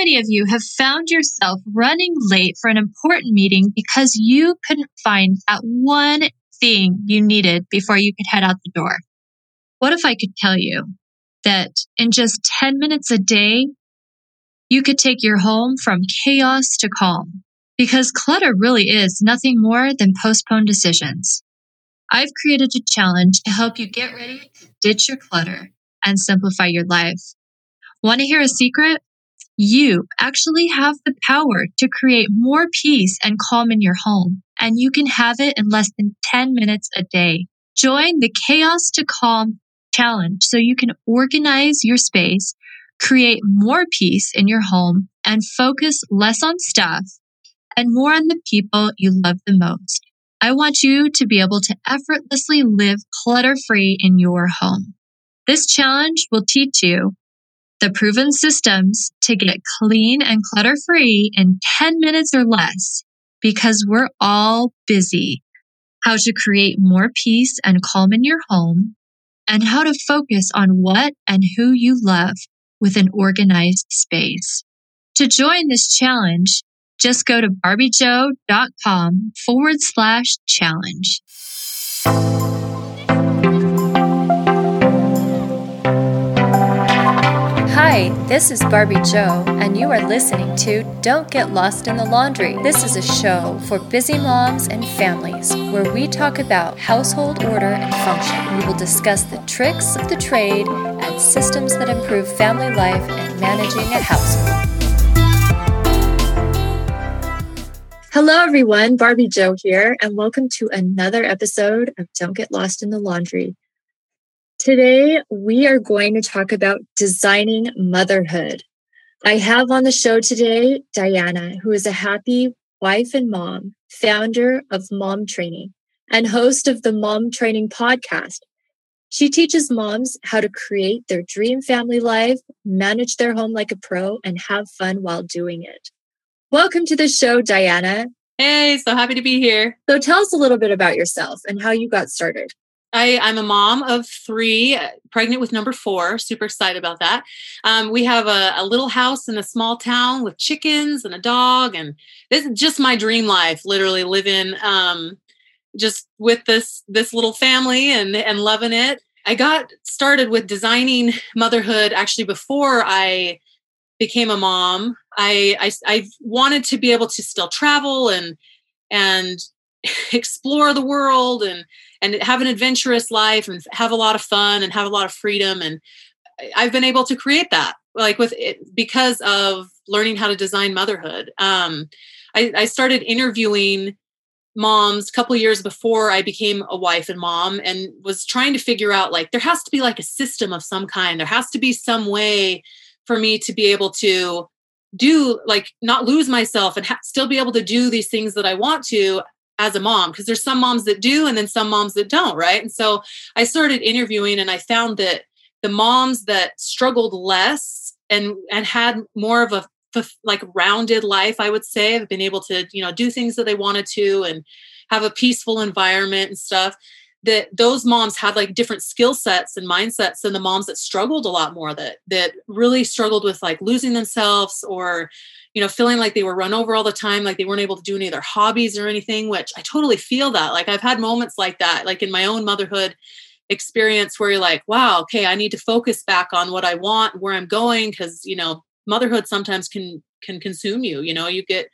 many of you have found yourself running late for an important meeting because you couldn't find that one thing you needed before you could head out the door? What if I could tell you that in just 10 minutes a day, you could take your home from chaos to calm? Because clutter really is nothing more than postponed decisions. I've created a challenge to help you get ready to ditch your clutter and simplify your life. Want to hear a secret? You actually have the power to create more peace and calm in your home, and you can have it in less than 10 minutes a day. Join the Chaos to Calm challenge so you can organize your space, create more peace in your home, and focus less on stuff and more on the people you love the most. I want you to be able to effortlessly live clutter free in your home. This challenge will teach you the proven systems to get clean and clutter free in 10 minutes or less because we're all busy. How to create more peace and calm in your home and how to focus on what and who you love with an organized space. To join this challenge, just go to barbiejoe.com forward slash challenge. Hi, this is Barbie Joe, and you are listening to Don't Get Lost in the Laundry. This is a show for busy moms and families where we talk about household order and function. We will discuss the tricks of the trade and systems that improve family life and managing a household. Hello, everyone. Barbie Joe here, and welcome to another episode of Don't Get Lost in the Laundry. Today, we are going to talk about designing motherhood. I have on the show today Diana, who is a happy wife and mom, founder of Mom Training, and host of the Mom Training podcast. She teaches moms how to create their dream family life, manage their home like a pro, and have fun while doing it. Welcome to the show, Diana. Hey, so happy to be here. So tell us a little bit about yourself and how you got started. I, am a mom of three, uh, pregnant with number four. Super excited about that. Um, we have a, a, little house in a small town with chickens and a dog, and this is just my dream life. Literally living um, just with this this little family and and loving it. I got started with designing motherhood actually before I became a mom. I, I I wanted to be able to still travel and and explore the world and and have an adventurous life and have a lot of fun and have a lot of freedom. And i've been able to create that like with it because of learning how to design motherhood. Um, I, I, started interviewing moms a couple years before i became a wife and mom and was trying to figure out like there has to be like a system of some kind. There has to be some way for me to be able to do like not lose myself and ha- still be able to do these things that i want to as a mom because there's some moms that do and then some moms that don't right? And so i started interviewing and i found that the moms that struggled less and and had more of a like rounded life i would say have been able to you know do things that they wanted to and have a peaceful environment and stuff that those moms had like different skill sets and mindsets than the moms that struggled a lot more that that really struggled with like losing themselves or you know, feeling like they were run over all the time, like they weren't able to do any of their hobbies or anything, which I totally feel that. Like I've had moments like that, like in my own motherhood experience where you're like, wow, okay, I need to focus back on what I want, where I'm going, because you know, motherhood sometimes can can consume you. You know, you get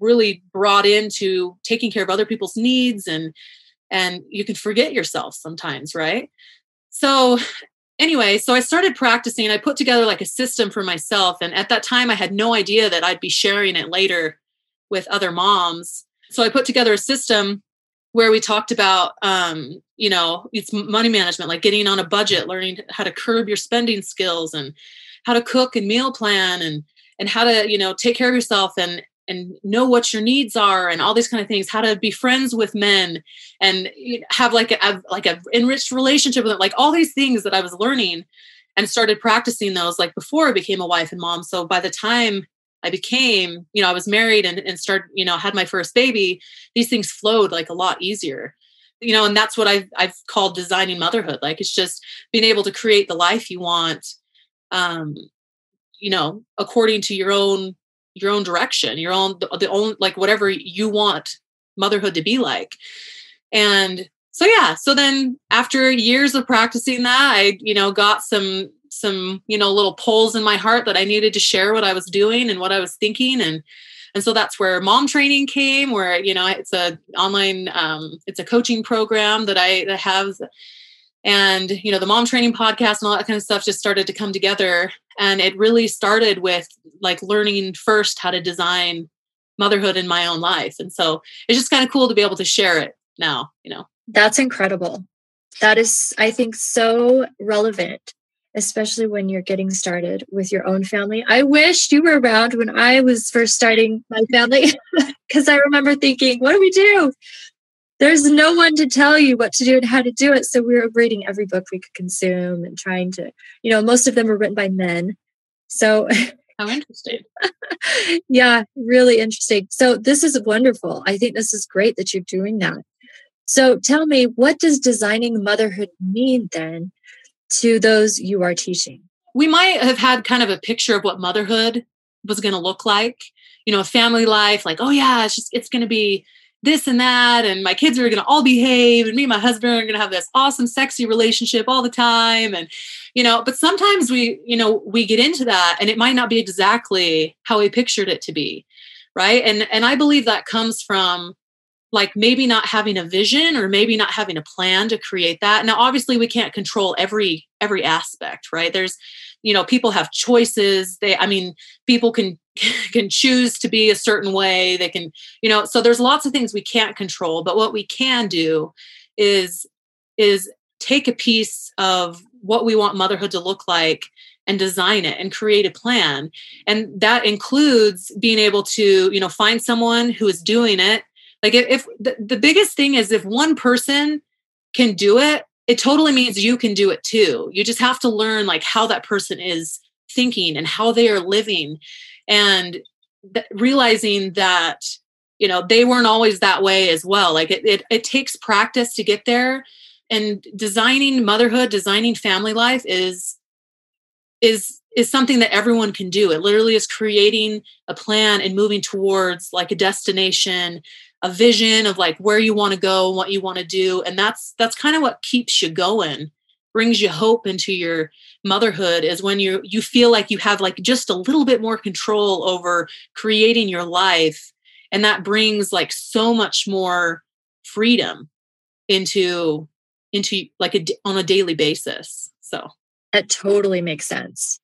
really brought into taking care of other people's needs and and you can forget yourself sometimes, right? So anyway, so I started practicing. I put together like a system for myself. And at that time, I had no idea that I'd be sharing it later with other moms. So I put together a system where we talked about, um, you know, it's money management, like getting on a budget, learning how to curb your spending skills and how to cook and meal plan and and how to you know take care of yourself and and know what your needs are and all these kind of things how to be friends with men and have like a like a enriched relationship with them like all these things that i was learning and started practicing those like before i became a wife and mom. So by the time i became you know i was married and, and started you know had my first baby these things flowed like a lot easier. You know and that's what i've i've called designing motherhood. Like it's just being able to create the life you want um you know according to your own your own direction your own the, the own like whatever you want motherhood to be like. And so yeah so then after years of practicing that i you know got some some you know little pulls in my heart that i needed to share what i was doing and what i was thinking. And and so that's where mom training came where you know it's a online um, it's a coaching program that i that have and you know the mom training podcast and all that kind of stuff just started to come together and it really started with like learning first how to design motherhood in my own life and so it's just kind of cool to be able to share it now you know that's incredible that is i think so relevant especially when you're getting started with your own family. I wished you were around when I was first starting my family because I remember thinking, what do we do? There's no one to tell you what to do and how to do it. So we were reading every book we could consume and trying to, you know, most of them were written by men. So how interesting. yeah, really interesting. So this is wonderful. I think this is great that you're doing that. So tell me, what does designing motherhood mean then? to those you are teaching? We might have had kind of a picture of what motherhood was going to look like. You know, a family life, like, oh yeah, it's just it's going to be this and that, and my kids are going to all behave, and me and my husband are going to have this awesome, sexy relationship all the time, and you know. But sometimes we, you know, we get into that, and it might not be exactly how we pictured it to be, right? And and I believe that comes from like maybe not having a vision or maybe not having a plan to create that now obviously we can't control every every aspect right there's you know people have choices they i mean people can can choose to be a certain way they can you know so there's lots of things we can't control but what we can do is is take a piece of what we want motherhood to look like and design it and create a plan. And that includes being able to you know find someone who is doing it. Like if, if the, the biggest thing is if one person can do it, it totally means you can do it too. You just have to learn like how that person is thinking and how they are living and th- realizing that you know they weren't always that way as well like it, it it takes practice to get there and designing motherhood designing family life is is is something that everyone can do. It literally is creating a plan and moving towards like a destination a vision of like where you want to go and what you want to do and that's that's kind of what keeps you going brings you hope into your motherhood is when you you feel like you have like just a little bit more control over creating your life. And that brings like so much more freedom into into like a on a daily basis. So. That totally makes sense.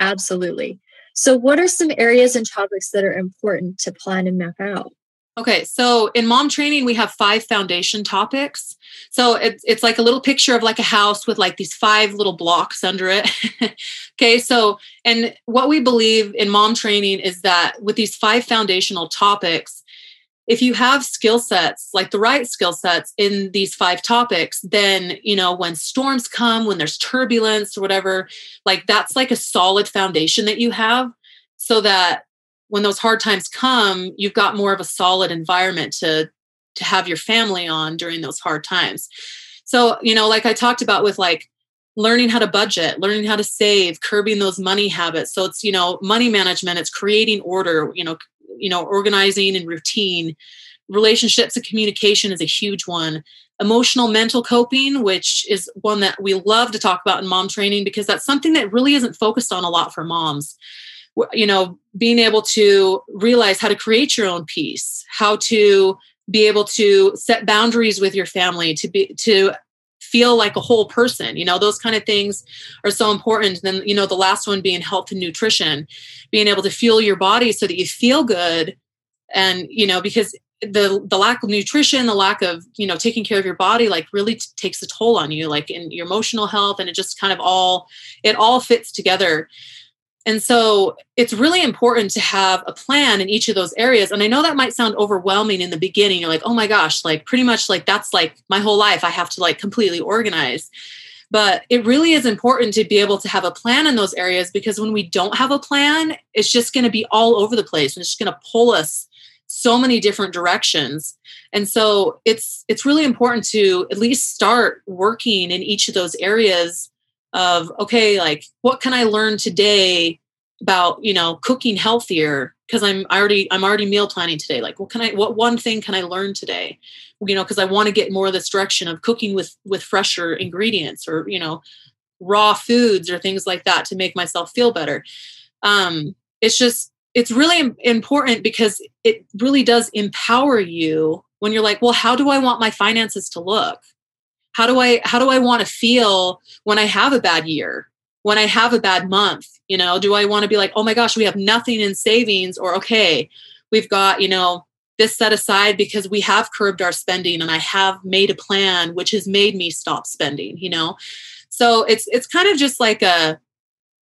Absolutely. So what are some areas and topics that are important to plan and map out Okay, so in mom training, we have five foundation topics. So it's, it's like a little picture of like a house with like these five little blocks under it. okay, so, and what we believe in mom training is that with these five foundational topics, if you have skill sets, like the right skill sets in these five topics, then, you know, when storms come, when there's turbulence or whatever, like that's like a solid foundation that you have so that when those hard times come, you've got more of a solid environment to to have your family on during those hard times. So, you know, like I talked about with like learning how to budget, learning how to save, curbing those money habits. So it's, you know, money management, it's creating order, you know, you know, organizing and routine. Relationships and communication is a huge one. Emotional mental coping, which is one that we love to talk about in mom training because that's something that really isn't focused on a lot for moms you know being able to realize how to create your own peace how to be able to set boundaries with your family to be to feel like a whole person you know those kind of things are so important. Then you know the last one being health and nutrition being able to fuel your body so that you feel good and you know because the the lack of nutrition the lack of you know taking care of your body like really t- takes a toll on you like in your emotional health and it just kind of all it all fits together and so it's really important to have a plan in each of those areas. And I know that might sound overwhelming in the beginning. You're like, oh my gosh, like pretty much like that's like my whole life. I have to like completely organize. But it really is important to be able to have a plan in those areas because when we don't have a plan, it's just going to be all over the place and it's just going to pull us so many different directions. And so it's it's really important to at least start working in each of those areas of okay like what can i learn today about you know cooking healthier? Because i'm already i'm already meal planning today. Like what can i what one thing can i learn today? You know because i want to get more of this direction of cooking with with fresher ingredients or you know raw foods or things like that to make myself feel better. Um it's just it's really important because it really does empower you when you're like well how do i want my finances to look how do i how do i want to feel when i have a bad year? When I have a bad month, you know, do I want to be like, oh my gosh, we have nothing in savings or okay, we've got, you know, this set aside because we have curbed our spending and I have made a plan which has made me stop spending, you know. So it's it's kind of just like a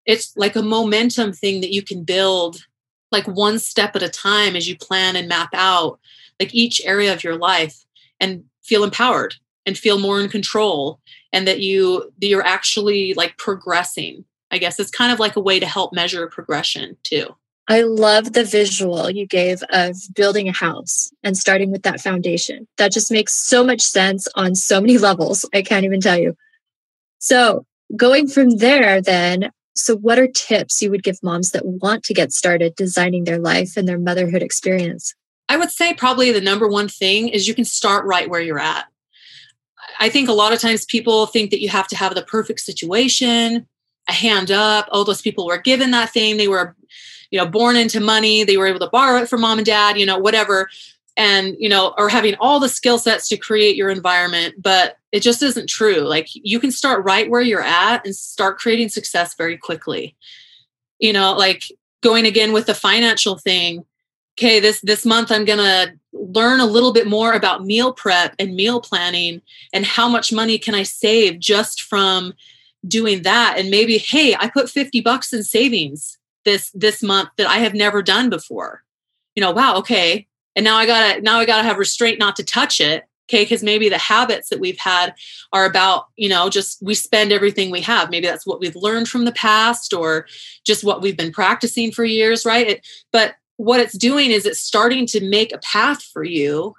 it's like a momentum thing that you can build like one step at a time as you plan and map out like each area of your life and feel empowered and feel more in control and that you that you're actually like progressing i guess. It's kind of like a way to help measure progression too. I love the visual you gave of building a house and starting with that foundation. That just makes so much sense on so many levels. I can't even tell you. So going from there then so what are tips you would give moms that want to get started designing their life and their motherhood experience? I would say probably the number one thing is you can start right where you're at I think a lot of times people think that you have to have the perfect situation, a hand up. Oh, those people were given that thing. They were, you know, born into money. They were able to borrow it from mom and dad, you know, whatever. And, you know, or having all the skill sets to create your environment. But it just isn't true. Like you can start right where you're at and start creating success very quickly. You know, like going again with the financial thing okay this this month i'm to learn a little bit more about meal prep and meal planning and how much money can i save just from doing that? And maybe hey i put 50 bucks in savings this this month that i have never done before. You know wow okay. And now i gotta now i gotta have restraint not to touch it okay because maybe the habits that we've had are about you know just we spend everything we have. Maybe that's what we've learned from the past or just what we've been practicing for years right? It, but what it's doing is it's starting to make a path for you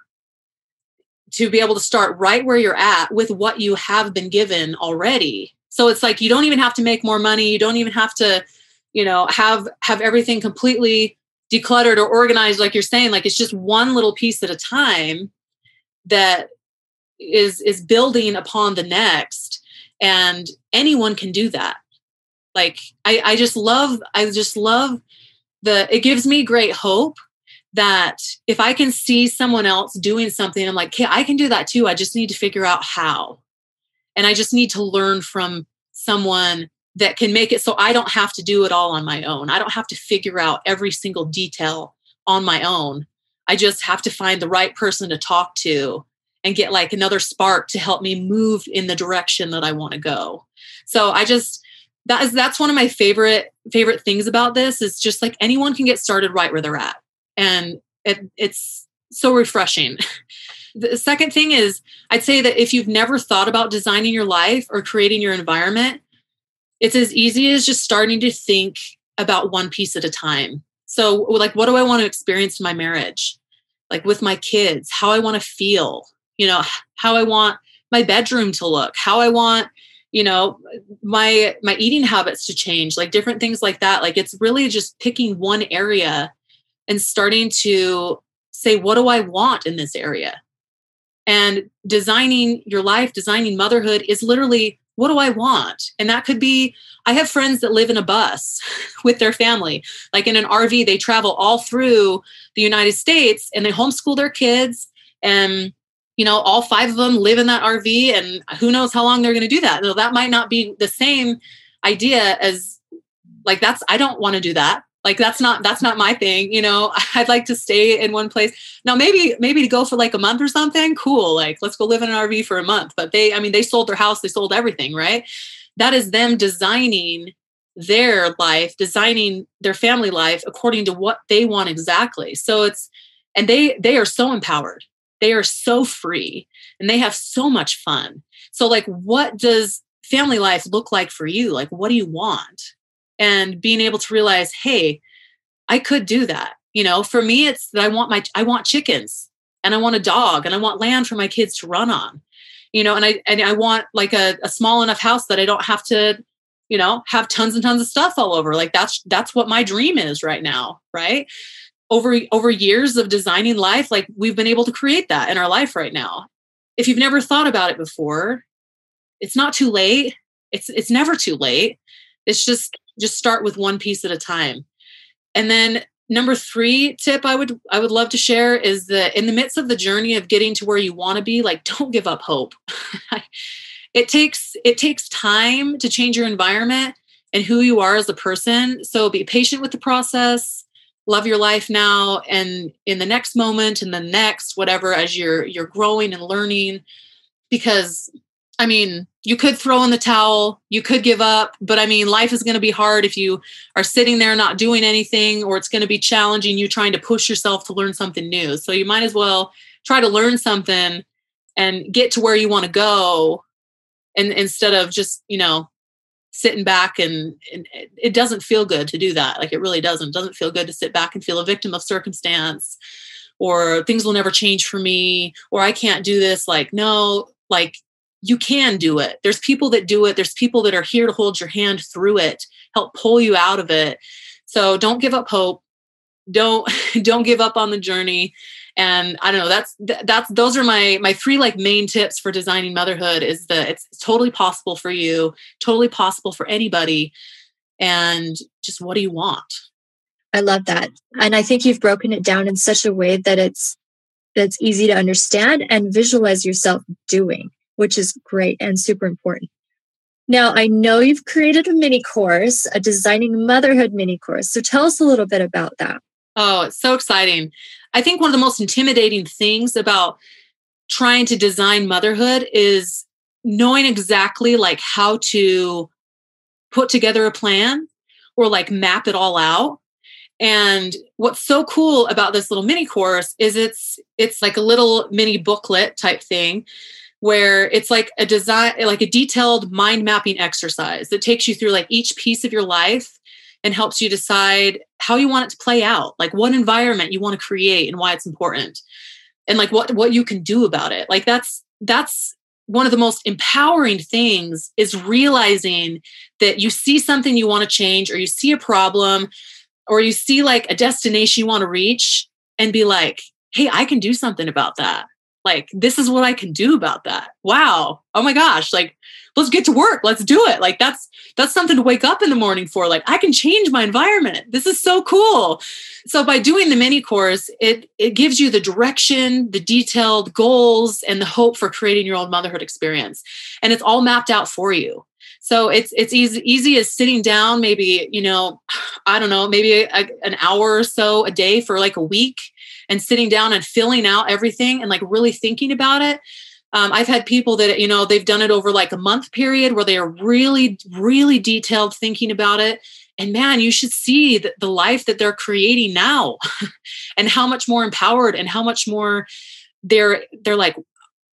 to be able to start right where you're at with what you have been given already. So it's like you don't even have to make more money. You don't even have to you know have have everything completely decluttered or organized like you're saying. Like it's just one little piece at a time that is is building upon the next. And anyone can do that. Like i i just love i just love the it gives me great hope that if I can see someone else doing something, I'm like, okay, I can do that too. I just need to figure out how. And I just need to learn from someone that can make it so I don't have to do it all on my own. I don't have to figure out every single detail on my own. I just have to find the right person to talk to and get like another spark to help me move in the direction that I want to go. So I just that is that's one of my favorite favorite things about this is just like anyone can get started right where they're at. And it, it's so refreshing. The second thing is i'd say that if you've never thought about designing your life or creating your environment it's as easy as just starting to think about one piece at a time. So like what do i want to experience in my marriage? Like with my kids how i want to feel you know how i want my bedroom to look how i want you know my my eating habits to change like different things like that. Like it's really just picking one area and starting to say what do i want in this area? And designing your life designing motherhood is literally what do i want? And that could be i have friends that live in a bus with their family. Like in an rv they travel all through the united states and they homeschool their kids and you know, all five of them live in that RV and who knows how long they're going to do that. So that might not be the same idea as like that's I don't want to do that. Like that's not that's not my thing, you know. I'd like to stay in one place. Now maybe maybe to go for like a month or something, cool. Like let's go live in an RV for a month. But they I mean they sold their house, they sold everything, right? That is them designing their life, designing their family life according to what they want exactly. So it's and they they are so empowered they are so free and they have so much fun. So, like, what does family life look like for you? Like, what do you want? And being able to realize, hey, I could do that. You know, for me, it's that I want my, I want chickens and I want a dog and I want land for my kids to run on. You know, and I and I want like a, a small enough house that I don't have to you know, have tons and tons of stuff all over. Like that's that's what my dream is right now, right? Over over years of designing life, like we've been able to create that in our life right now. If you've never thought about it before, it's not too late. It's it's never too late. It's just just start with one piece at a time. And then number 3 tip I would I would love to share is that in the midst of the journey of getting to where you want to be, like don't give up hope. it takes it takes time to change your environment and who you are as a person so be patient with the process love your life now and in the next moment and the next whatever as you're you're growing and learning. Because i mean you could throw in the towel you could give up but i mean life is going to be hard if you are sitting there not doing anything or it's going to be challenging you trying to push yourself to learn something new. So you might as well try to learn something and get to where you want to go and instead of just you know sitting back and, and, it doesn't feel good to do that. Like it really doesn't. It doesn't feel good to sit back and feel a victim of circumstance or things will never change for me or i can't do this. Like no like you can do it. There's people that do it. There's people that are here to hold your hand through it help pull you out of it. So don't give up hope. Don't don't give up on the journey and i don't know that's that's those are my my three like main tips for designing motherhood is that it's totally possible for you totally possible for anybody and just what do you want i love that and i think you've broken it down in such a way that it's that's easy to understand and visualize yourself doing which is great and super important now, I know you've created a mini course, a designing motherhood mini course. So tell us a little bit about that. Oh, it's so exciting. I think one of the most intimidating things about trying to design motherhood is knowing exactly like how to put together a plan or like map it all out. And what's so cool about this little mini course is it's it's like a little mini booklet type thing where it's like a design like a detailed mind mapping exercise that takes you through like each piece of your life and helps you decide how you want it to play out, like what environment you want to create and why it's important. And like what what you can do about it. Like that's that's one of the most empowering things is realizing that you see something you want to change or you see a problem or you see like a destination you want to reach and be like, "Hey, I can do something about that." Like this is what I can do about that. Wow. Oh my gosh, like let's get to work. Let's do it. Like that's that's something to wake up in the morning for. Like i can change my environment. This is so cool. So by doing the mini course it it gives you the direction the detailed goals and the hope for creating your own motherhood experience. And it's all mapped out for you. So it's it's easy easy as sitting down maybe you know i don't know maybe a, an hour or so a day for like a week and sitting down and filling out everything and like really thinking about it um, I've had people that, you know, they've done it over like a month period where they are really, really detailed thinking about it. And man, you should see the, the life that they're creating now and how much more empowered and how much more they're, they're like,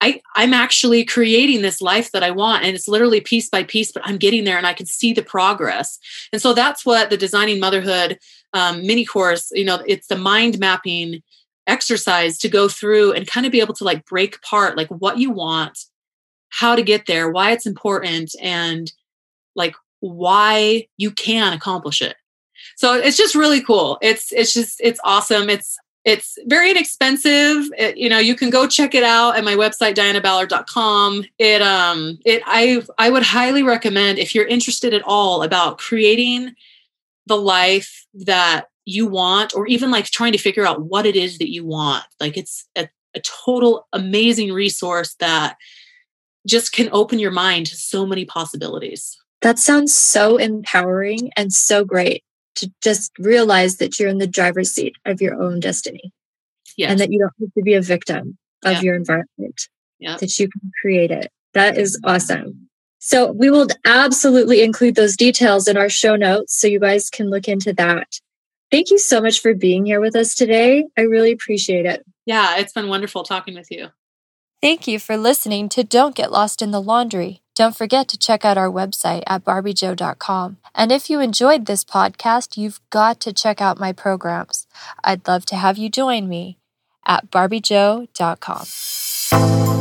I, I'm actually creating this life that I want. And it's literally piece by piece, but I'm getting there and I can see the progress. And so that's what the Designing Motherhood um, mini course, you know, it's the mind mapping exercise to go through and kind of be able to like break apart like what you want, how to get there, why it's important, and like why you can accomplish it. So it's just really cool. It's it's just it's awesome. It's it's very inexpensive. It, you know, you can go check it out at my website dianaballard.com. It um it I I would highly recommend if you're interested at all about creating the life that you want or even like trying to figure out what it is that you want like it's a, a total amazing resource that just can open your mind to so many possibilities that sounds so empowering and so great to just realize that you're in the driver's seat of your own destiny yes. and that you don't have to be a victim of yeah. your environment yeah. that you can create it that is awesome so we will absolutely include those details in our show notes so you guys can look into that Thank you so much for being here with us today. I really appreciate it. Yeah, it's been wonderful talking with you. Thank you for listening to Don't Get Lost in the Laundry. Don't forget to check out our website at barbiejoe.com. And if you enjoyed this podcast, you've got to check out my programs. I'd love to have you join me at barbiejoe.com.